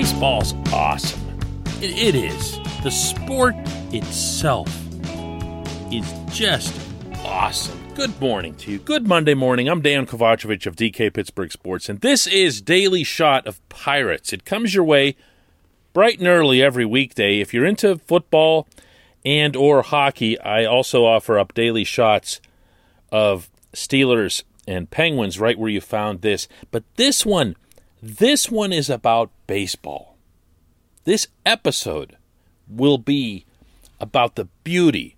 Baseball's awesome. It, it is. The sport itself is just awesome. Good morning to you. Good Monday morning. I'm Dan Kovacevic of DK Pittsburgh Sports, and this is Daily Shot of Pirates. It comes your way bright and early every weekday. If you're into football and or hockey, I also offer up daily shots of Steelers and Penguins right where you found this. But this one, this one is about baseball. This episode will be about the beauty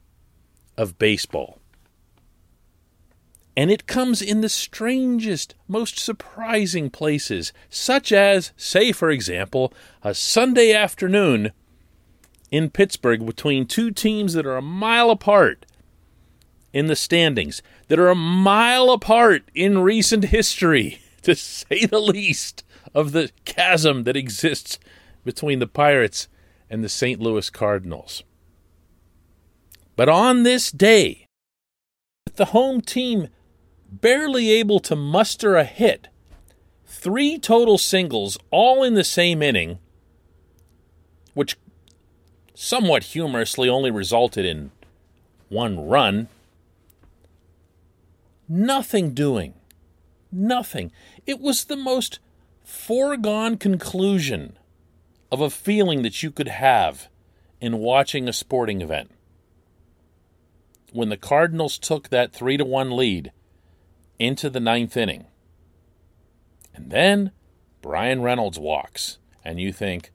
of baseball. And it comes in the strangest, most surprising places, such as, say, for example, a Sunday afternoon in Pittsburgh between two teams that are a mile apart in the standings, that are a mile apart in recent history, to say the least, of the chasm that exists between the Pirates and the St. Louis Cardinals. But on this day, with the home team barely able to muster a hit, three total singles all in the same inning, which somewhat humorously only resulted in one run. Nothing doing. Nothing. It was the most foregone conclusion of a feeling that you could have in watching a sporting event. When the Cardinals took that 3 to 1 lead into the ninth inning, and then Bryan Reynolds walks, and you think,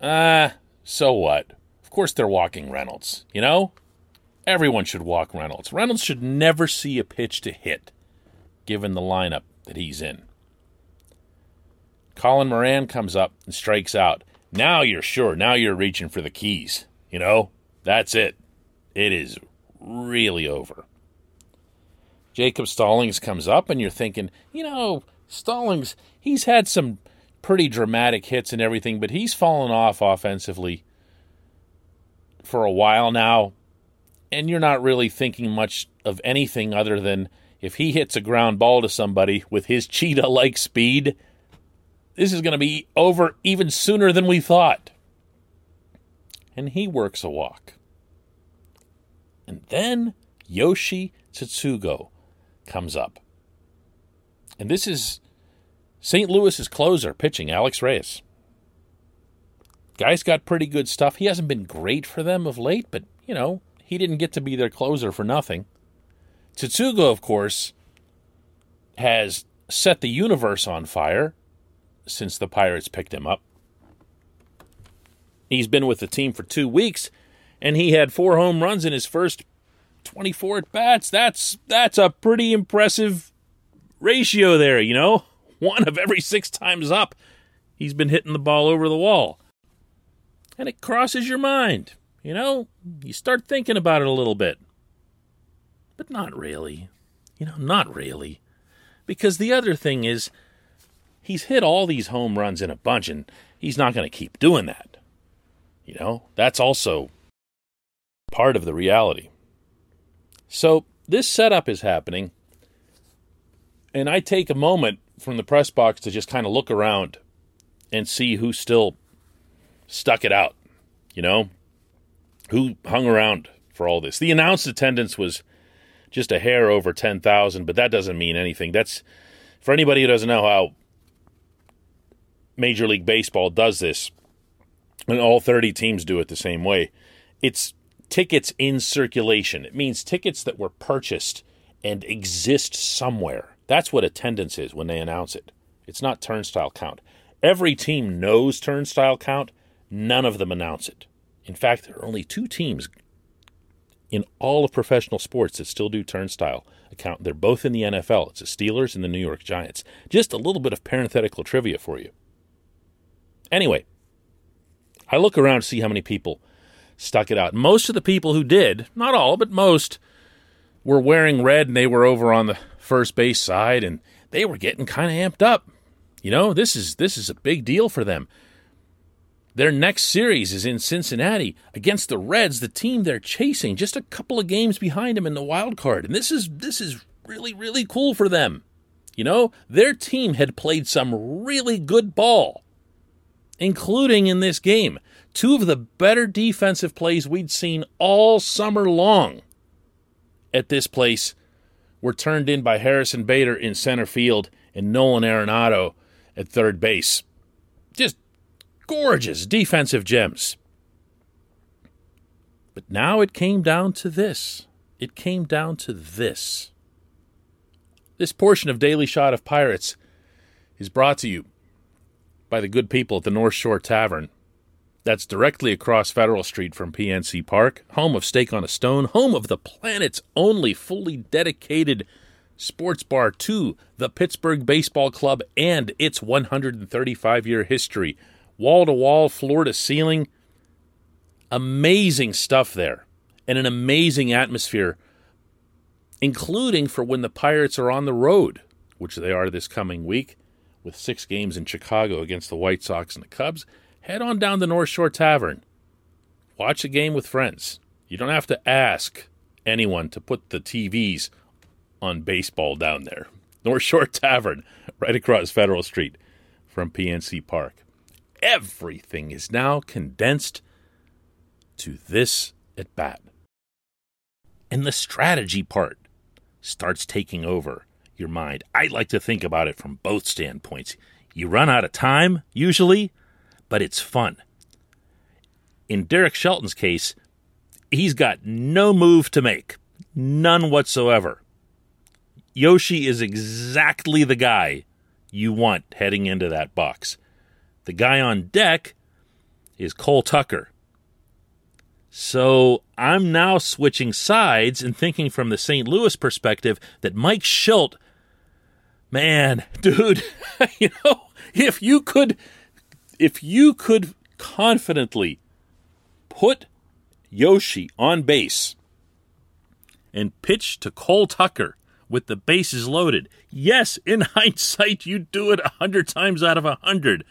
ah, so what? Of course they're walking Reynolds, you know? Everyone should walk Reynolds. Reynolds should never see a pitch to hit, given the lineup that he's in. Colin Moran comes up and strikes out. Now you're sure. Now you're reaching for the keys. You know, that's it. It is really over. Jacob Stallings comes up, and you're thinking, you know, Stallings, he's had some pretty dramatic hits and everything, but he's fallen off offensively for a while now. And you're not really thinking much of anything other than if he hits a ground ball to somebody with his cheetah like speed, this is going to be over even sooner than we thought. And he works a walk. And then Yoshi Tsutsugo comes up. And this is St. Louis's closer pitching, Alex Reyes. Guy's got pretty good stuff. He hasn't been great for them of late, but, you know, he didn't get to be their closer for nothing. Tsutsugo, of course, has set the universe on fire since the Pirates picked him up. He's been with the team for two weeks, and he had four home runs in his first 24 at bats. That's that's a pretty impressive ratio there, you know? One of every six times up, he's been hitting the ball over the wall. And it crosses your mind, you know? You start thinking about it a little bit. But not really. You know, not really. Because the other thing is, he's hit all these home runs in a bunch, and he's not going to keep doing that. You know, that's also part of the reality. So this setup is happening, and I take a moment from the press box to just kind of look around and see who still stuck it out, you know, who hung around for all this. The announced attendance was just a hair over 10,000, but that doesn't mean anything. That's for anybody who doesn't know how Major League Baseball does this, and all 30 teams do it the same way. It's tickets in circulation. It means tickets that were purchased and exist somewhere. That's what attendance is when they announce it. It's not turnstile count. Every team knows turnstile count, none of them announce it. In fact, there are only two teams in all of professional sports that still do turnstile account. They're both in the NFL. It's the Steelers and the New York Giants. Just a little bit of parenthetical trivia for you. Anyway, I look around to see how many people stuck it out. Most of the people who did, not all, but most, were wearing red and they were over on the first base side and they were getting kind of amped up. You know, this is this is a big deal for them. Their next series is in Cincinnati against the Reds, the team they're chasing, just a couple of games behind them in the wild card. And this is this is really really cool for them. You know, their team had played some really good ball including in this game. Two of the better defensive plays we'd seen all summer long at this place were turned in by Harrison Bader in center field and Nolan Arenado at third base. Just gorgeous defensive gems. But now it came down to this. It came down to this. This portion of Daily Shot of Pirates is brought to you by the good people at the North Shore Tavern. That's directly across Federal Street from PNC Park, home of Steak on a Stone, home of the planet's only fully dedicated sports bar to the Pittsburgh Baseball Club and its 135 year history. Wall to wall, floor to ceiling. Amazing stuff there, and an amazing atmosphere, including for when the Pirates are on the road, which they are this coming week with six games in Chicago against the White Sox and the Cubs, head on down to North Shore Tavern. Watch a game with friends. You don't have to ask anyone to put the TVs on baseball down there. North Shore Tavern, right across Federal Street from PNC Park. Everything is now condensed to this at bat. And the strategy part starts taking over your mind. I like to think about it from both standpoints. You run out of time, usually, but it's fun. In Derek Shelton's case, he's got no move to make, none whatsoever. Yoshi is exactly the guy you want heading into that box. The guy on deck is Cole Tucker. So I'm now switching sides and thinking from the St. Louis perspective that Mike Shildt man, dude, you know, if you could if you could confidently put Yoshi on base and pitch to Cole Tucker with the bases loaded, yes, in hindsight, you do it a hundred times out of a hundred.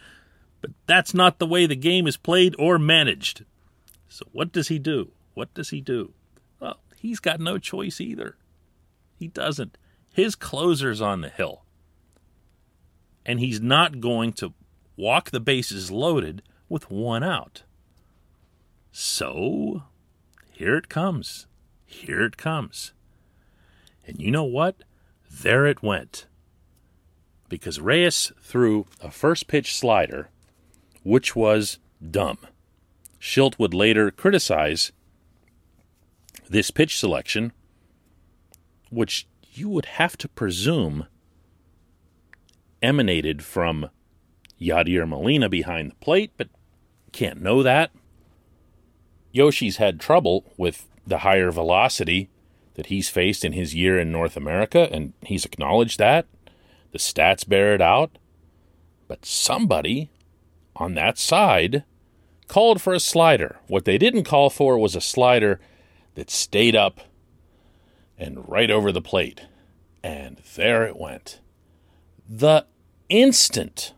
But that's not the way the game is played or managed. So what does he do? What does he do? Well, he's got no choice either. He doesn't. His closer's on the hill and he's not going to walk the bases loaded with one out. So, here it comes. Here it comes. And you know what? There it went. Because Reyes threw a first pitch slider, which was dumb. Shildt would later criticize this pitch selection, which you would have to presume emanated from Yadier Molina behind the plate, but can't know that. Yoshi's had trouble with the higher velocity that he's faced in his year in North America, and he's acknowledged that. The stats bear it out. But somebody on that side called for a slider. What they didn't call for was a slider that stayed up and right over the plate. And there it went. The instant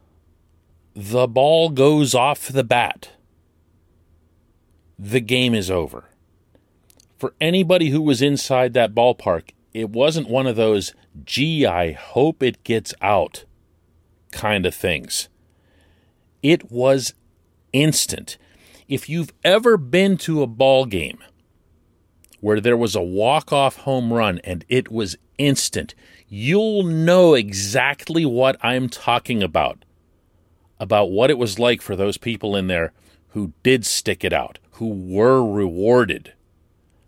the ball goes off the bat, the game is over. For anybody who was inside that ballpark, it wasn't one of those, gee, I hope it gets out kind of things. It was instant. If you've ever been to a ball game where there was a walk-off home run and it was instant, you'll know exactly what I'm talking about. About what it was like for those people in there who did stick it out, who were rewarded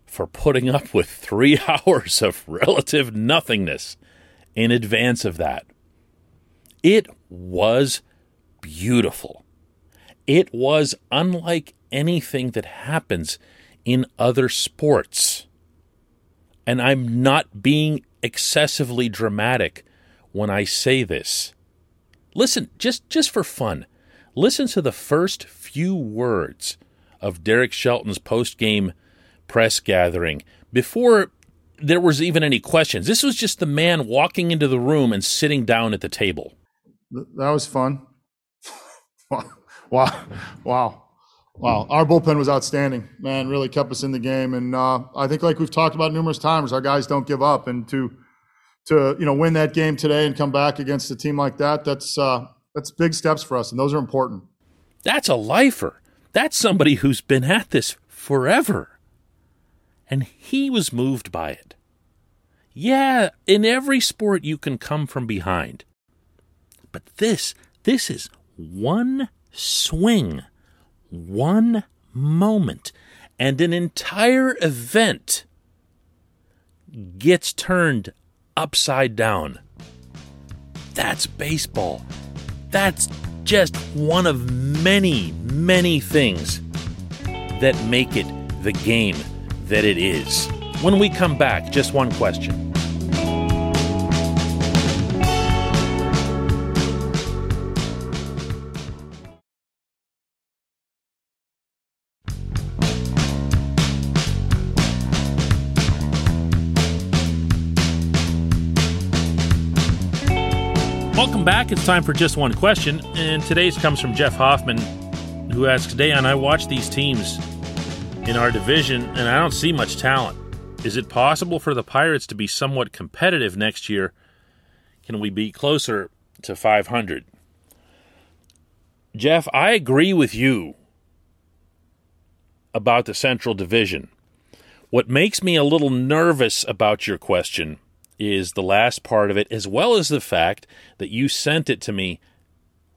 for putting up with three hours of relative nothingness in advance of that. It was beautiful. It was unlike anything that happens in other sports. And I'm not being excessively dramatic when I say this. Listen, just, just for fun, listen to the first few words of Derek Shelton's post game press gathering before there was even any questions. This was just the man walking into the room and sitting down at the table. That was fun. wow. Wow. Wow, our bullpen was outstanding, man. Really kept us in the game, and uh, I think, like we've talked about numerous times, our guys don't give up, and to to you know win that game today and come back against a team like that, that's uh, that's big steps for us, and those are important. That's a lifer. That's somebody who's been at this forever. And he was moved by it. Yeah, in every sport you can come from behind. But this, this is one swing, one moment, and an entire event gets turned upside down. That's baseball. That's just one of many, many things that make it the game that it is. When we come back, just one question. Welcome back. It's time for just one question, and today's comes from Jeff Hoffman, who asks, "Dan, I watch these teams in our division, and I don't see much talent. Is it possible for the Pirates to be somewhat competitive next year? Can we be closer to 500?" Jeff, I agree with you about the Central Division. What makes me a little nervous about your question is the last part of it, as well as the fact that you sent it to me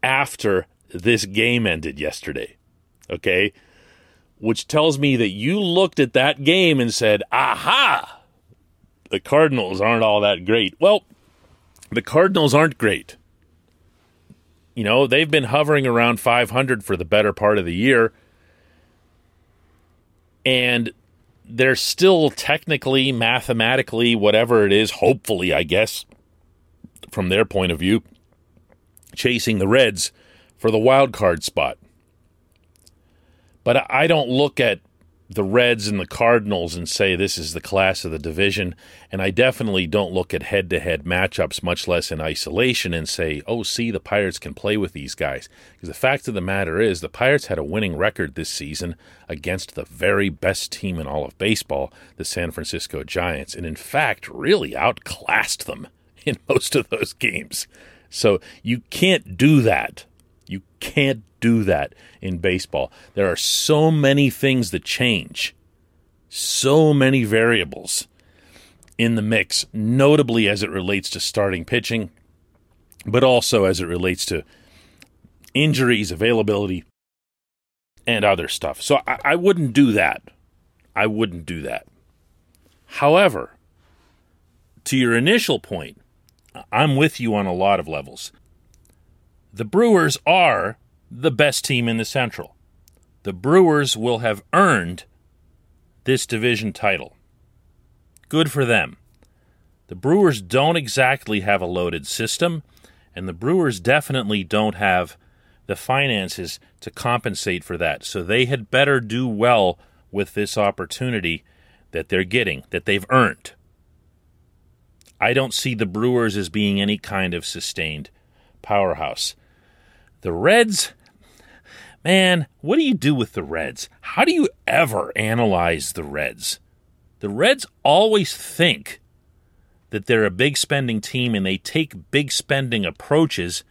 after this game ended yesterday. Okay? Which tells me that you looked at that game and said, aha, the Cardinals aren't all that great. Well, the Cardinals aren't great. You know, they've been hovering around 500 for the better part of the year. And they're still technically, mathematically, whatever it is, hopefully, I guess, from their point of view, chasing the Reds for the wild card spot. But I don't look at the Reds and the Cardinals and say this is the class of the division. And I definitely don't look at head to head matchups, much less in isolation, and say, oh, see, the Pirates can play with these guys. Because the fact of the matter is, the Pirates had a winning record this season against the very best team in all of baseball, the San Francisco Giants. And in fact, really outclassed them in most of those games. So you can't do that. You can't do that in baseball. There are so many things that change, so many variables in the mix, notably as it relates to starting pitching, but also as it relates to injuries, availability, and other stuff. So I, I wouldn't do that. I wouldn't do that. However, to your initial point, I'm with you on a lot of levels. The Brewers are the best team in the Central. The Brewers will have earned this division title. Good for them. The Brewers don't exactly have a loaded system, and the Brewers definitely don't have the finances to compensate for that. So they had better do well with this opportunity that they're getting, that they've earned. I don't see the Brewers as being any kind of sustained powerhouse. The Reds, man, what do you do with the Reds? How do you ever analyze the Reds? The Reds always think that they're a big spending team and they take big spending approaches,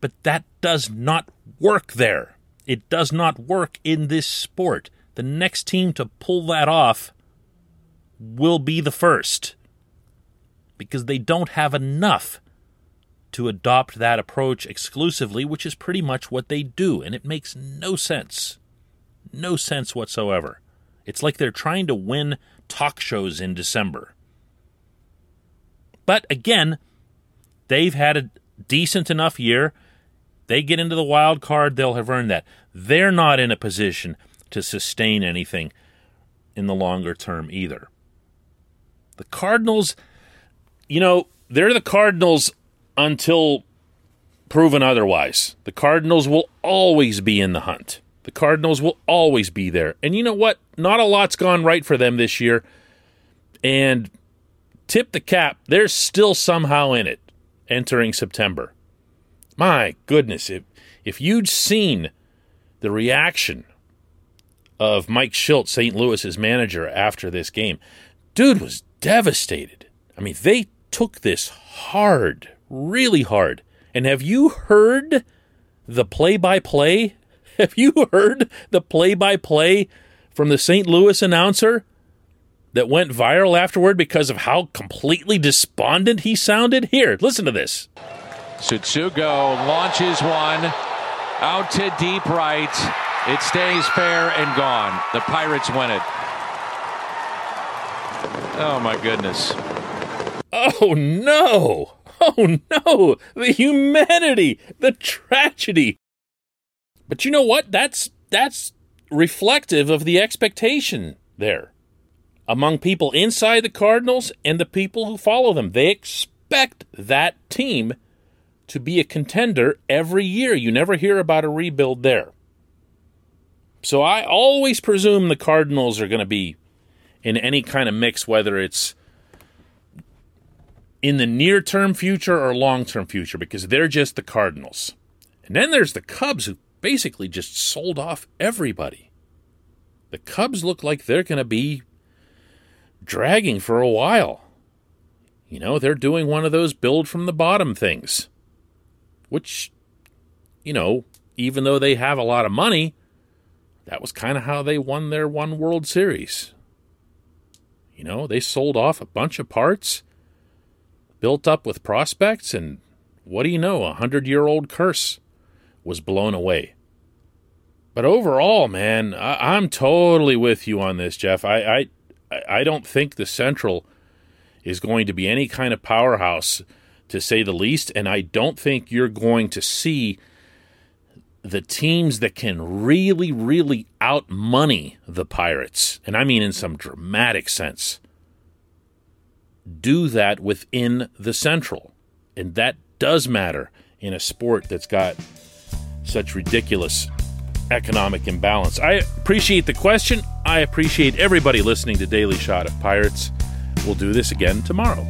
but that does not work there. It does not work in this sport. The next team to pull that off will be the first because they don't have enough to adopt that approach exclusively, which is pretty much what they do, and it makes no sense. No sense whatsoever. It's like they're trying to win talk shows in December. But again, they've had a decent enough year. They get into the wild card, they'll have earned that. They're not in a position to sustain anything in the longer term either. The Cardinals, you know, they're the Cardinals until proven otherwise. The Cardinals will always be in the hunt. The Cardinals will always be there. And you know what? Not a lot's gone right for them this year. And tip the cap, they're still somehow in it entering September. My goodness, if if you'd seen the reaction of Mike Shildt, St. Louis's manager, after this game, dude was devastated. I mean, they took this hard really hard. And have you heard the play by play Have you heard the play by play from the St. Louis announcer that went viral afterward because of how completely despondent he sounded? Here, listen to this. Tsutsugo launches one out to deep right. It stays fair and gone. The Pirates win it. Oh my goodness. Oh no! Oh no! The humanity, the tragedy. But you know what? That's that's reflective of the expectation there among people inside the Cardinals and the people who follow them. They expect that team to be a contender every year. You never hear about a rebuild there. So I always presume the Cardinals are going to be in any kind of mix, whether it's in the near term future or long term future, because they're just the Cardinals. And then there's the Cubs, who basically just sold off everybody. The Cubs look like they're going to be dragging for a while. You know, they're doing one of those build from the bottom things, which, you know, even though they have a lot of money, that was kind of how they won their one World Series. You know, they sold off a bunch of parts, built up with prospects, and what do you know, a hundred year old curse was blown away. But overall, man, I, am totally with you on this, Jeff. I, I I don't think the Central is going to be any kind of powerhouse, to say the least, and I don't think you're going to see the teams that can really, really outmoney the Pirates, and I mean in some dramatic sense, do that within the Central. And that does matter in a sport that's got such ridiculous economic imbalance. I appreciate the question. I appreciate everybody listening to Daily Shot of Pirates. We'll do this again tomorrow.